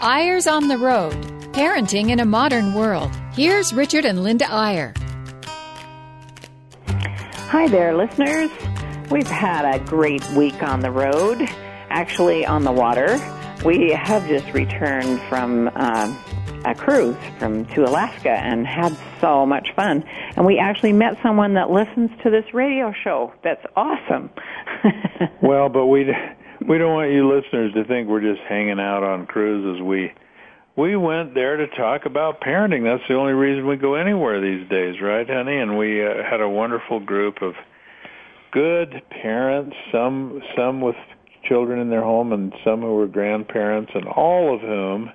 Eyres on the Road Parenting in a Modern World. Here's Richard and Linda Eyre. Hi there, listeners. We've had a great week on the road, actually on the water. We have just returned from uh, a cruise from to Alaska and had so much fun. And we actually met someone that listens to this radio show. That's awesome. well, but we we don't want you listeners to think we're just hanging out on cruises. We we went there to talk about parenting. That's the only reason we go anywhere these days, right, honey? And we uh, had a wonderful group of good parents, some some with children in their home and some who were grandparents and all of whom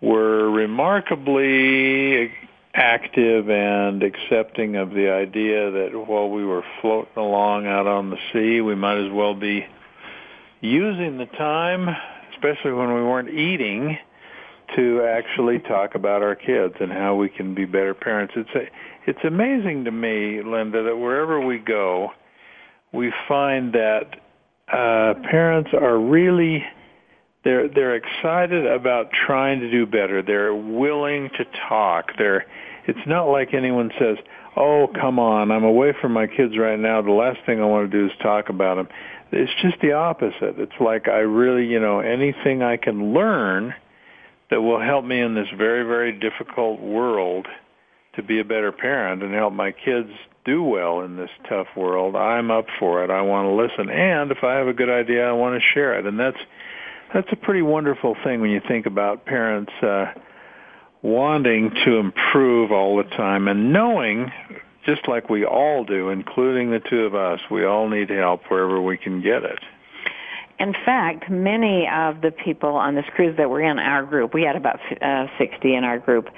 were remarkably active and accepting of the idea that while we were floating along out on the sea, we might as well be using the time, especially when we weren't eating, to actually talk about our kids and how we can be better parents. It's a, it's amazing to me, Linda, that wherever we go, we find that uh, parents are really they're they're excited about trying to do better. They're willing to talk. They're it's not like anyone says, "Oh, come on, I'm away from my kids right now. The last thing I want to do is talk about them." It's just the opposite. It's like I really, you know, anything I can learn that will help me in this very, very difficult world to be a better parent and help my kids do well in this tough world, I'm up for it. I want to listen. And if I have a good idea, I want to share it. And that's, that's a pretty wonderful thing when you think about parents, uh, wanting to improve all the time and knowing, just like we all do, including the two of us, we all need help wherever we can get it. In fact, many of the people on this cruise that were in our group, we had about uh, 60 in our group,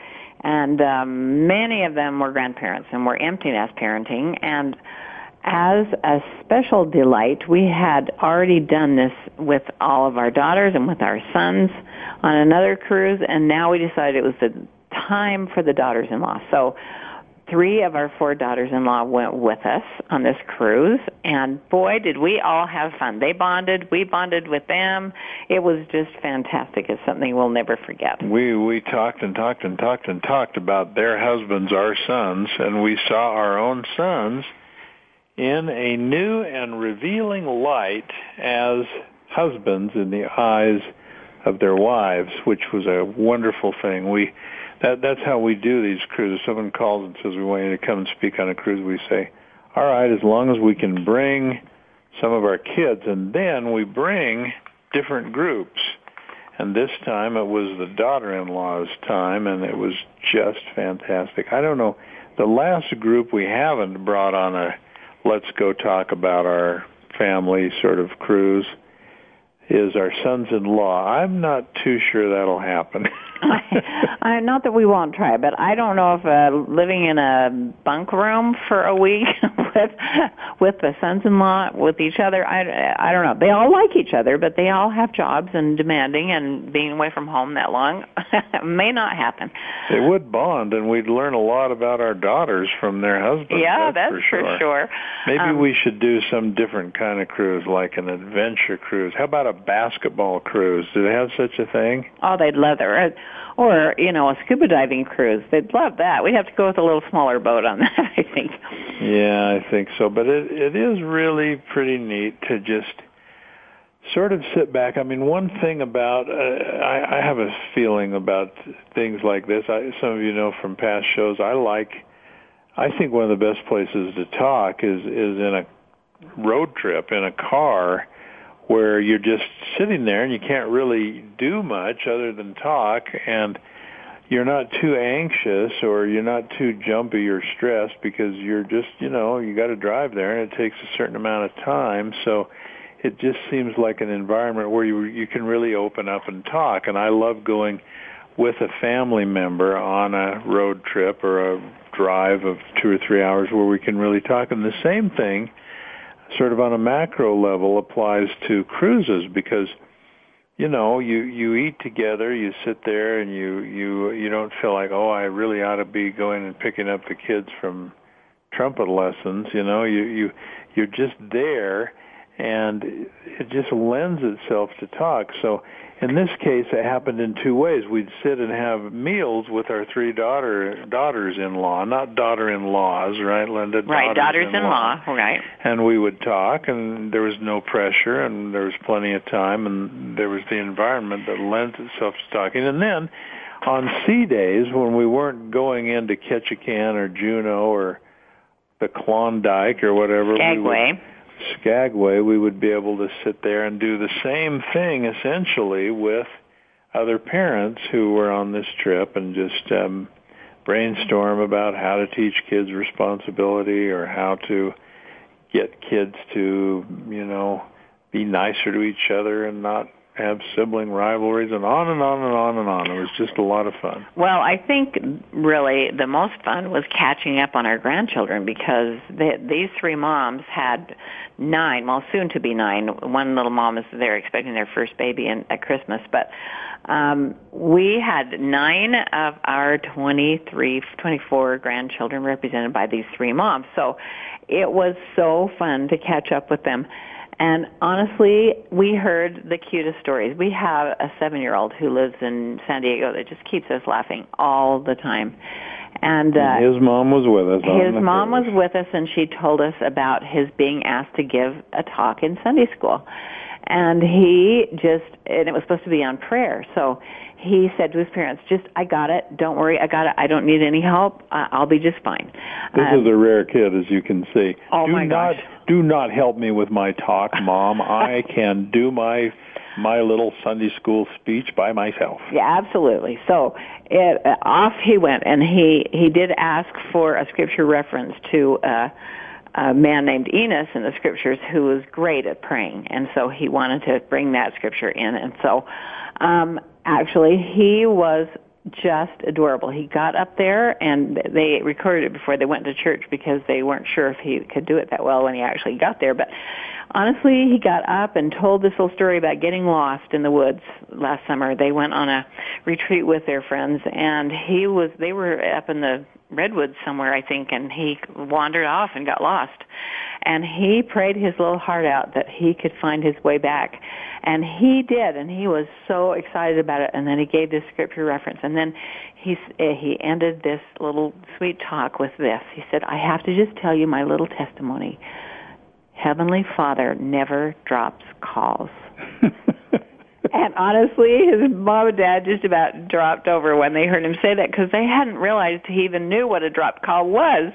and um, many of them were grandparents and were empty nest parenting. And as a special delight, we had already done this with all of our daughters and with our sons on another cruise, and now we decided it was the time for the daughters-in-law. So three of our four daughters-in-law went with us on this cruise and boy did we all have fun. They bonded we bonded with them. It was just fantastic. It's something we'll never forget. We we talked and talked and talked and talked about their husbands our sons and we saw our own sons in a new and revealing light as husbands in the eyes of their wives which was a wonderful thing. We that that's how we do these cruises. Someone calls and says we want you to come and speak on a cruise. We say, all right, as long as we can bring some of our kids, and then we bring different groups. And this time it was the daughter-in-law's time, and it was just fantastic. I don't know. The last group we haven't brought on a let's go talk about our family sort of cruise is our sons-in-law. I'm not too sure that'll happen. I, I, not that we won't try, but I don't know if uh, living in a bunk room for a week with with the sons-in-law with each other, I I don't know. They all like each other, but they all have jobs and demanding, and being away from home that long may not happen. They would bond, and we'd learn a lot about our daughters from their husbands. Yeah, that's, that's for sure. Sure. Maybe um, we should do some different kind of cruise, like an adventure cruise. How about a basketball cruise? Do they have such a thing? Oh, they'd love that or you know a scuba diving cruise. They'd love that. We'd have to go with a little smaller boat on that, I think. Yeah, I think so. But it it is really pretty neat to just sort of sit back. I mean, one thing about uh, I, I have a feeling about things like this. I, some of you know from past shows. I like. I think one of the best places to talk is is in a road trip in a car where you're just sitting there and you can't really do much other than talk and you're not too anxious or you're not too jumpy or stressed because you're just, you know, you got to drive there and it takes a certain amount of time. So it just seems like an environment where you you can really open up and talk and I love going with a family member on a road trip or a drive of 2 or 3 hours where we can really talk and the same thing sort of on a macro level applies to cruises because you know you you eat together you sit there and you you you don't feel like oh I really ought to be going and picking up the kids from trumpet lessons you know you you you're just there and it just lends itself to talk. So in this case, it happened in two ways. We'd sit and have meals with our three daughter daughters-in-law, not daughter-in-laws, right, Linda? Right, daughters-in-law, right. And we would talk, and there was no pressure, and there was plenty of time, and there was the environment that lends itself to talking. And then on sea days, when we weren't going in to Ketchikan or Juneau or the Klondike or whatever, Skagway. We would, Skagway, we would be able to sit there and do the same thing essentially with other parents who were on this trip and just um, brainstorm about how to teach kids responsibility or how to get kids to, you know, be nicer to each other and not have sibling rivalries and on and on and on and on. It was just a lot of fun. Well, I think really the most fun was catching up on our grandchildren because they, these three moms had nine, well, soon to be nine. One little mom is there expecting their first baby in, at Christmas, but um, we had nine of our 23, 24 grandchildren represented by these three moms. So it was so fun to catch up with them. And honestly, we heard the cutest stories. We have a seven-year-old who lives in San Diego that just keeps us laughing all the time. And, uh, his mom was with us. His mom was with us, and she told us about his being asked to give a talk in Sunday school. And he just, and it was supposed to be on prayer. So he said to his parents, "Just, I got it. Don't worry, I got it. I don't need any help. I'll be just fine." This um, is a rare kid, as you can see. Oh do my not, gosh! Do not help me with my talk, Mom. I can do my my little Sunday school speech by myself. Yeah, absolutely. So it, off he went, and he he did ask for a scripture reference to. Uh, a man named Enos in the scriptures who was great at praying, and so he wanted to bring that scripture in. And so um, actually, he was just adorable. He got up there and they recorded it before they went to church because they weren't sure if he could do it that well when he actually got there. But honestly, he got up and told this little story about getting lost in the woods last summer. They went on a retreat with their friends and he was, they were up in the redwoods somewhere, I think, and he wandered off and got lost. And he prayed his little heart out that he could find his way back. And he did, and he was so excited about it. And then he gave this scripture reference. And then he, eh, he ended this little sweet talk with this. He said, I have to just tell you my little testimony. Heavenly Father never drops calls. and honestly, his mom and dad just about dropped over when they heard him say that because they hadn't realized he even knew what a dropped call was.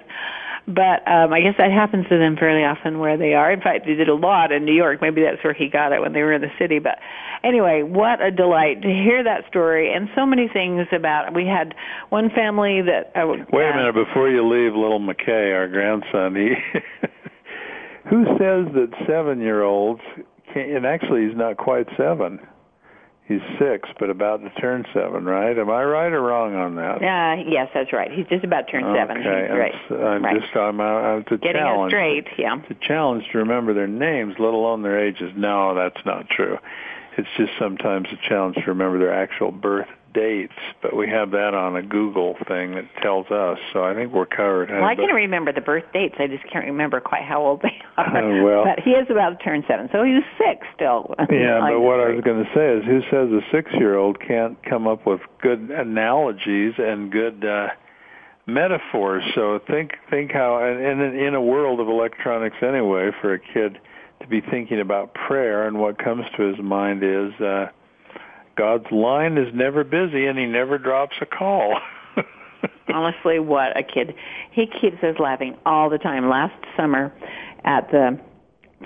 But um, I guess that happens to them fairly often where they are. In fact, they did a lot in New York. Maybe that's where he got it when they were in the city. But anyway, what a delight to hear that story and so many things about. We had one family that. Uh, Wait a minute before you leave, little McKay, our grandson. He. who says that seven-year-olds? Can, and actually, he's not quite seven he's six, but about to turn seven, right? Am I right or wrong on that? Yeah, uh, yes, that's right. He's just about to turn okay. seven. He's I'm, right. I'm right. just I'm, I'm to getting challenge. it straight. Yeah, it's a challenge to remember their names, let alone their ages. No, that's not true. It's just sometimes a challenge to remember their actual birth dates, but we have that on a Google thing that tells us. So I think we're covered. Well, I can remember the birth dates. I just can't remember quite how old they are. Uh, well, but he is about to turn seven, so he's six still. Yeah, but what I was going to say is, who says a six-year-old can't come up with good analogies and good uh, metaphors? So think think how, and in, in a world of electronics anyway, for a kid to be thinking about prayer and what comes to his mind is. Uh, God's line is never busy and he never drops a call. Honestly, what a kid. He keeps us laughing all the time. Last summer at the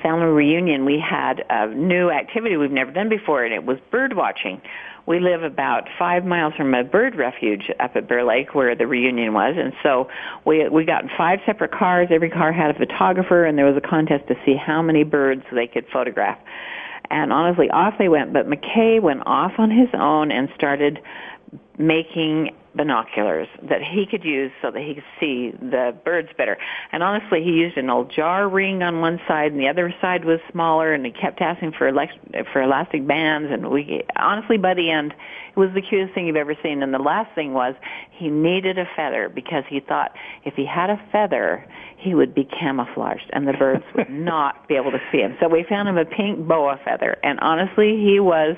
family reunion, we had a new activity we've never done before, and it was bird watching. We live about five miles from a bird refuge up at Bear Lake where the reunion was, and so we we got in five separate cars. Every car had a photographer, and there was a contest to see how many birds they could photograph. And honestly, off they went. But McKay went off on his own and started making binoculars that he could use so that he could see the birds better. And honestly, he used an old jar ring on one side and the other side was smaller and he kept asking for elect- for elastic bands and we honestly by the end it was the cutest thing you've ever seen. And the last thing was he needed a feather because he thought if he had a feather, he would be camouflaged and the birds would not be able to see him. So we found him a pink boa feather and honestly he was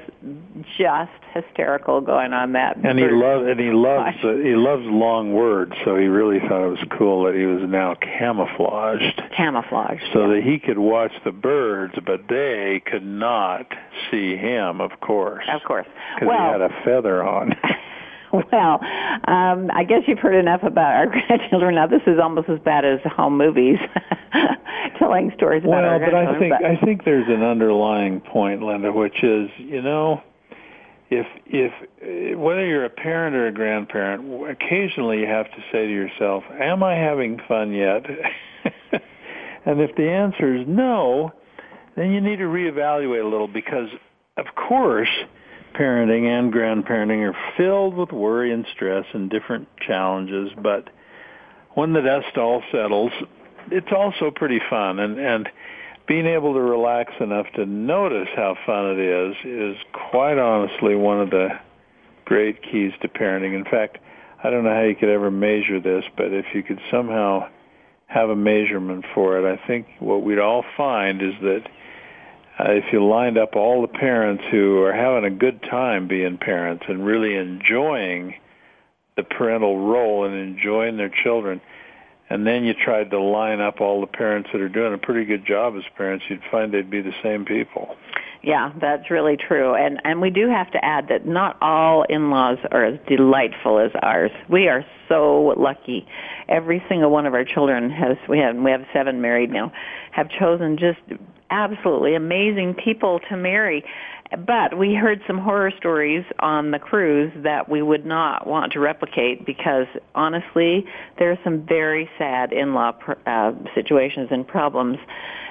just hysterical going on that. And he loves and he uh, he loves long words, so he really thought it was cool that he was now camouflaged. Camouflaged. So yeah. that he could watch the birds, but they could not see him, of course. Of course. Because well, he had a feather on. well, um, I guess you've heard enough about our grandchildren. Now, this is almost as bad as home movies, telling stories about well, our but I think but... I think there's an underlying point, Linda, which is you know, if if uh, whether you're a parent or a grandparent, occasionally you have to say to yourself, "Am I having fun yet?" and if the answer is no, then you need to reevaluate a little because, of course parenting and grandparenting are filled with worry and stress and different challenges, but when the dust all settles, it's also pretty fun and and being able to relax enough to notice how fun it is is quite honestly one of the great keys to parenting. In fact, I don't know how you could ever measure this, but if you could somehow have a measurement for it, I think what we'd all find is that uh, if you lined up all the parents who are having a good time being parents and really enjoying the parental role and enjoying their children, and then you tried to line up all the parents that are doing a pretty good job as parents, you'd find they'd be the same people. Yeah, that's really true. And and we do have to add that not all in-laws are as delightful as ours. We are so lucky. Every single one of our children has we have we have 7 married now have chosen just absolutely amazing people to marry. But we heard some horror stories on the cruise that we would not want to replicate because honestly, there are some very sad in-law uh, situations and problems.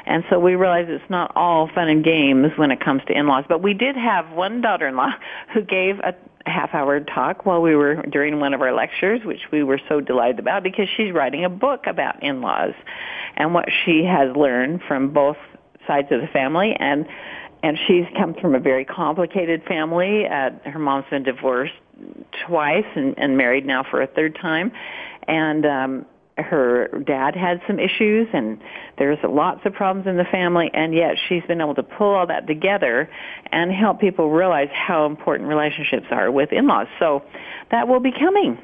And so we realized it's not all fun and games when it comes to in-laws. But we did have one daughter-in-law who gave a half-hour talk while we were during one of our lectures, which we were so delighted about because she's writing a book about in-laws and what she has learned from both sides of the family and and she's come from a very complicated family. Uh, her mom's been divorced twice and, and married now for a third time, and um, her dad had some issues, and there's lots of problems in the family. And yet she's been able to pull all that together and help people realize how important relationships are with in-laws. So that will be coming.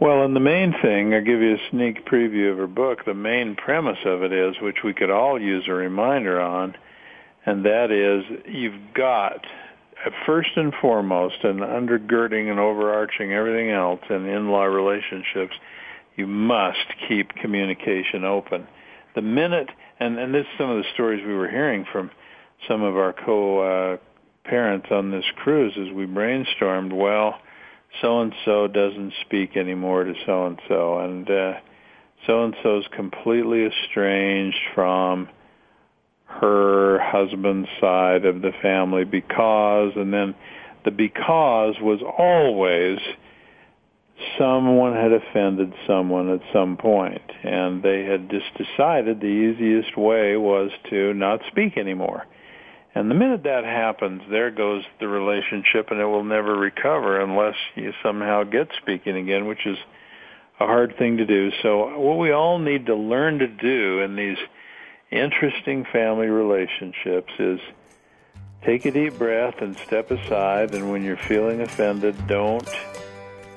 Well, and the main thing, I'll give you a sneak preview of her book, the main premise of it is, which we could all use a reminder on, and that is you've got, uh, first and foremost, and undergirding and overarching everything else in in-law relationships, you must keep communication open. The minute, and, and this is some of the stories we were hearing from some of our co-parents uh, on this cruise as we brainstormed, well, so and so doesn't speak anymore to so and so, and so and so's completely estranged from her husband's side of the family because, and then the because was always someone had offended someone at some point, and they had just decided the easiest way was to not speak anymore. And the minute that happens, there goes the relationship and it will never recover unless you somehow get speaking again, which is a hard thing to do. So what we all need to learn to do in these interesting family relationships is take a deep breath and step aside and when you're feeling offended, don't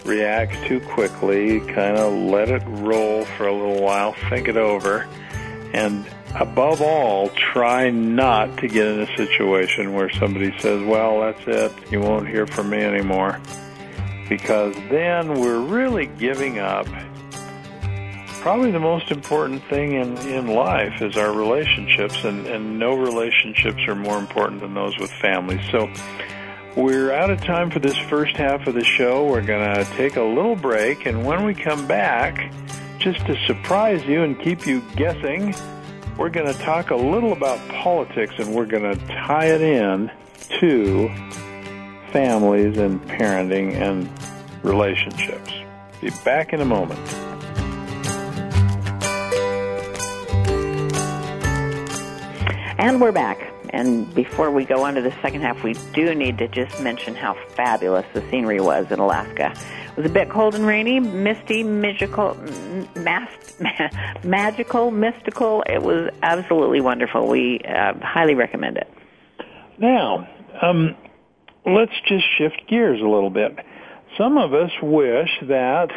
react too quickly. Kind of let it roll for a little while, think it over, and above all, try not to get in a situation where somebody says, well, that's it, you won't hear from me anymore. Because then we're really giving up probably the most important thing in, in life is our relationships, and, and no relationships are more important than those with families. So we're out of time for this first half of the show. We're going to take a little break, and when we come back, just to surprise you and keep you guessing, we're going to talk a little about politics and we're going to tie it in to families and parenting and relationships. Be back in a moment. And we're back. And before we go on to the second half, we do need to just mention how fabulous the scenery was in Alaska. It was a bit cold and rainy, misty, magical, mas- magical, mystical. It was absolutely wonderful. We uh, highly recommend it. Now, um, let's just shift gears a little bit. Some of us wish that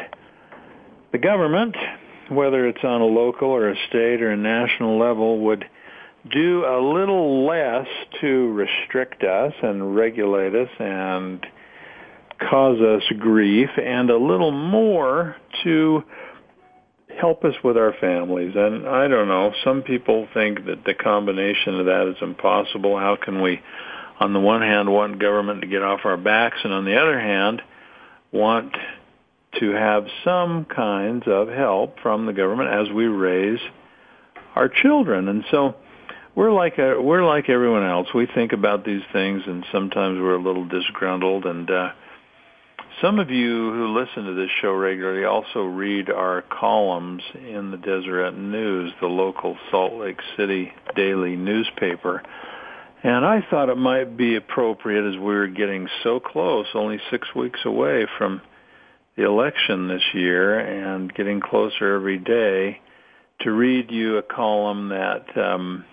the government, whether it's on a local or a state or a national level, would do a little less to restrict us and regulate us and cause us grief and a little more to help us with our families. And I don't know, some people think that the combination of that is impossible. How can we, on the one hand, want government to get off our backs and on the other hand, want to have some kinds of help from the government as we raise our children. And so we're like a, we're like everyone else. We think about these things, and sometimes we're a little disgruntled. And uh, some of you who listen to this show regularly also read our columns in the Deseret News, the local Salt Lake City daily newspaper. And I thought it might be appropriate as we were getting so close, only six weeks away from the election this year, and getting closer every day, to read you a column that um,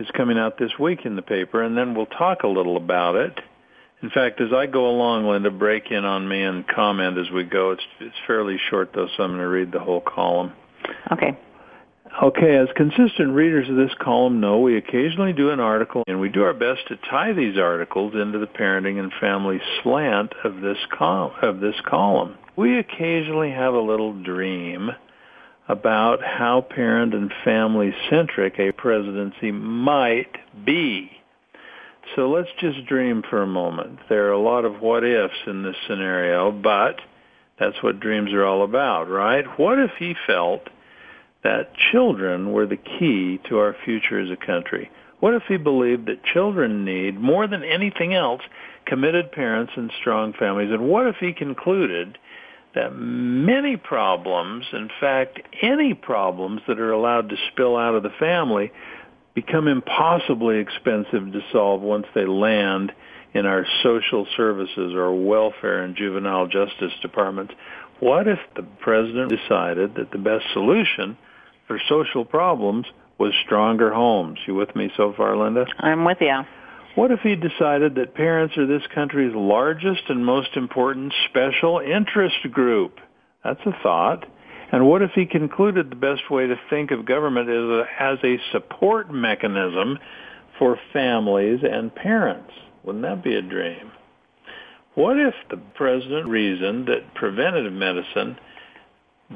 is coming out this week in the paper, and then we'll talk a little about it. In fact, as I go along, Linda, break in on me and comment as we go. It's it's fairly short though, so I'm going to read the whole column. Okay. Okay, as consistent readers of this column know, we occasionally do an article, and we do our best to tie these articles into the parenting and family slant of this col- of this column. We occasionally have a little dream about how parent and family centric a presidency might be. So let's just dream for a moment. There are a lot of what ifs in this scenario, but that's what dreams are all about, right? What if he felt that children were the key to our future as a country? What if he believed that children need, more than anything else, committed parents and strong families? And what if he concluded that many problems, in fact, any problems that are allowed to spill out of the family, become impossibly expensive to solve once they land in our social services or welfare and juvenile justice departments. What if the president decided that the best solution for social problems was stronger homes? You with me so far, Linda? I'm with you. What if he decided that parents are this country's largest and most important special interest group? That's a thought. And what if he concluded the best way to think of government is a, as a support mechanism for families and parents? Wouldn't that be a dream? What if the president reasoned that preventative medicine,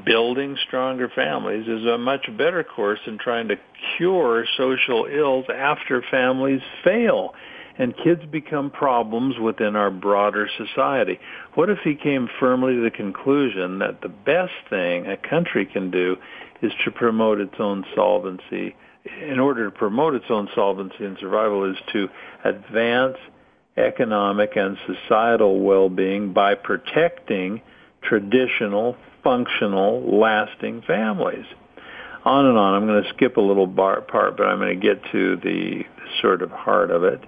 building stronger families, is a much better course than trying to cure social ills after families fail? and kids become problems within our broader society. What if he came firmly to the conclusion that the best thing a country can do is to promote its own solvency? In order to promote its own solvency and survival is to advance economic and societal well-being by protecting traditional, functional, lasting families. On and on. I'm going to skip a little part, but I'm going to get to the sort of heart of it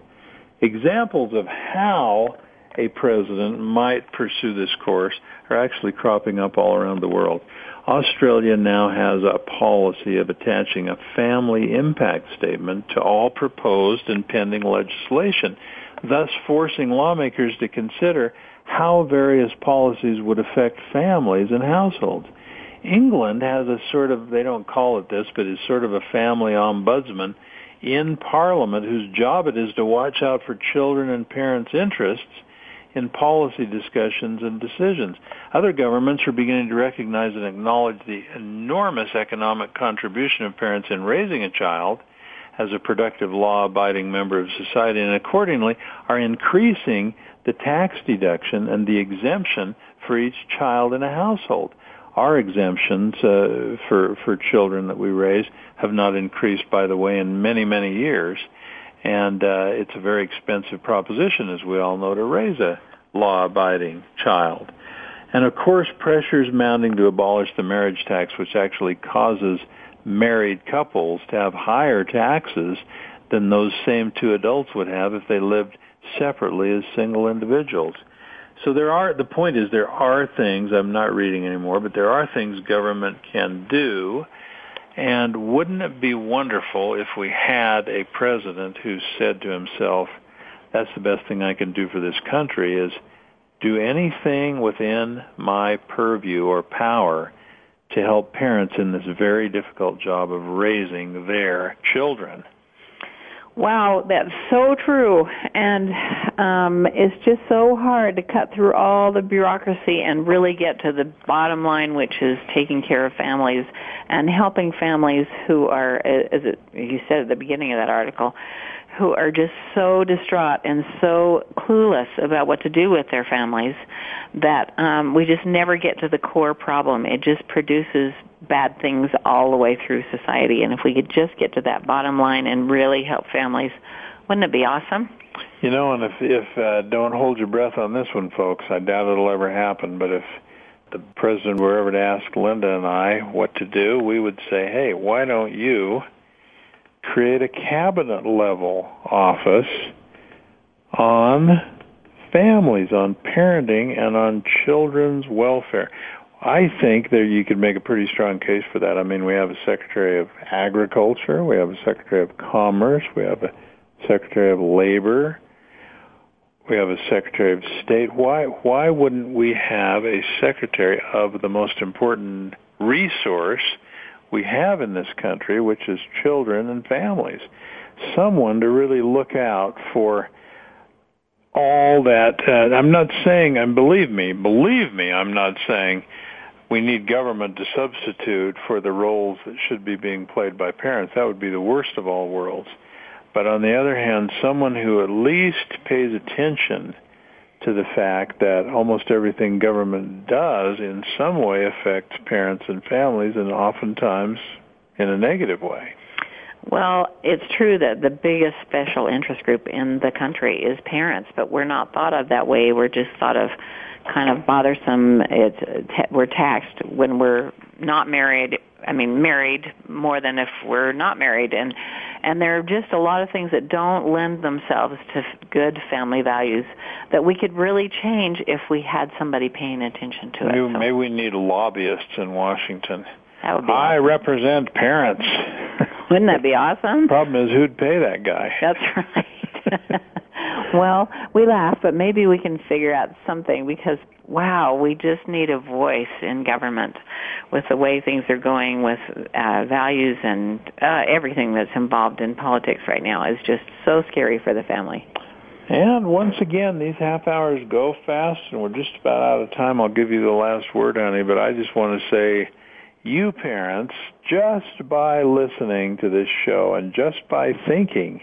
examples of how a president might pursue this course are actually cropping up all around the world. Australia now has a policy of attaching a family impact statement to all proposed and pending legislation, thus forcing lawmakers to consider how various policies would affect families and households. England has a sort of, they don't call it this, but it's sort of a family ombudsman in Parliament whose job it is to watch out for children and parents' interests in policy discussions and decisions. Other governments are beginning to recognize and acknowledge the enormous economic contribution of parents in raising a child as a productive law-abiding member of society and accordingly are increasing the tax deduction and the exemption for each child in a household our exemptions uh, for for children that we raise have not increased, by the way, in many many years, and uh, it's a very expensive proposition, as we all know, to raise a law-abiding child. And of course, pressure is mounting to abolish the marriage tax, which actually causes married couples to have higher taxes than those same two adults would have if they lived separately as single individuals. So there are, the point is there are things, I'm not reading anymore, but there are things government can do. And wouldn't it be wonderful if we had a president who said to himself, that's the best thing I can do for this country is do anything within my purview or power to help parents in this very difficult job of raising their children. Wow, that's so true. And um, it's just so hard to cut through all the bureaucracy and really get to the bottom line, which is taking care of families and helping families who are, as it, you said at the beginning of that article, who are just so distraught and so clueless about what to do with their families that um, we just never get to the core problem. It just produces bad things all the way through society. And if we could just get to that bottom line and really help families, wouldn't it be awesome? You know, and if if uh, don't hold your breath on this one, folks. I doubt it'll ever happen. But if the president were ever to ask Linda and I what to do, we would say, "Hey, why don't you?" Create a cabinet level office on families, on parenting, and on children's welfare. I think that you could make a pretty strong case for that. I mean, we have a Secretary of Agriculture, we have a Secretary of Commerce, we have a Secretary of Labor, we have a Secretary of State. Why why wouldn't we have a Secretary of the most important resource we have in this country, which is children and families. Someone to really look out for all that. Uh, I'm not saying, and believe me, believe me, I'm not saying we need government to substitute for the roles that should be being played by parents. That would be the worst of all worlds. But on the other hand, someone who at least pays attention to the fact that almost everything government does in some way affects parents and families and oftentimes in a negative way. Well, it's true that the biggest special interest group in the country is parents, but we're not thought of that way. We're just thought of kind of bothersome. It's we're taxed when we're not married. I mean, married more than if we're not married, and and there are just a lot of things that don't lend themselves to good family values that we could really change if we had somebody paying attention to maybe, it. So, maybe we need lobbyists in Washington. That would be I awesome. represent parents. Wouldn't that be awesome? Problem is, who'd pay that guy? That's right. well, we laugh, but maybe we can figure out something because wow, we just need a voice in government with the way things are going with uh, values and uh, everything that's involved in politics right now is just so scary for the family. And once again, these half hours go fast, and we're just about out of time. I'll give you the last word, honey, but I just want to say, you parents, just by listening to this show and just by thinking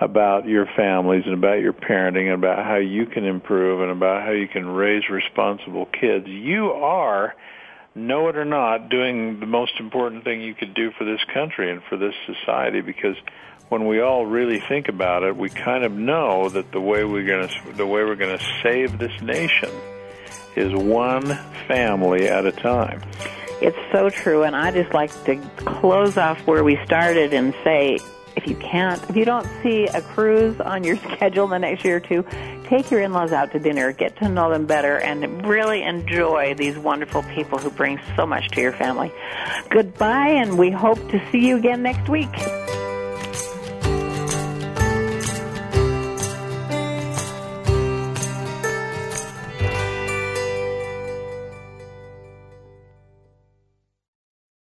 about your families and about your parenting and about how you can improve and about how you can raise responsible kids, you are, know it or not, doing the most important thing you could do for this country and for this society because when we all really think about it, we kind of know that the way we're going to the way we're going to save this nation is one family at a time. It's so true, and I just like to close off where we started and say if you can't, if you don't see a cruise on your schedule the next year or two, take your in-laws out to dinner, get to know them better, and really enjoy these wonderful people who bring so much to your family. Goodbye, and we hope to see you again next week.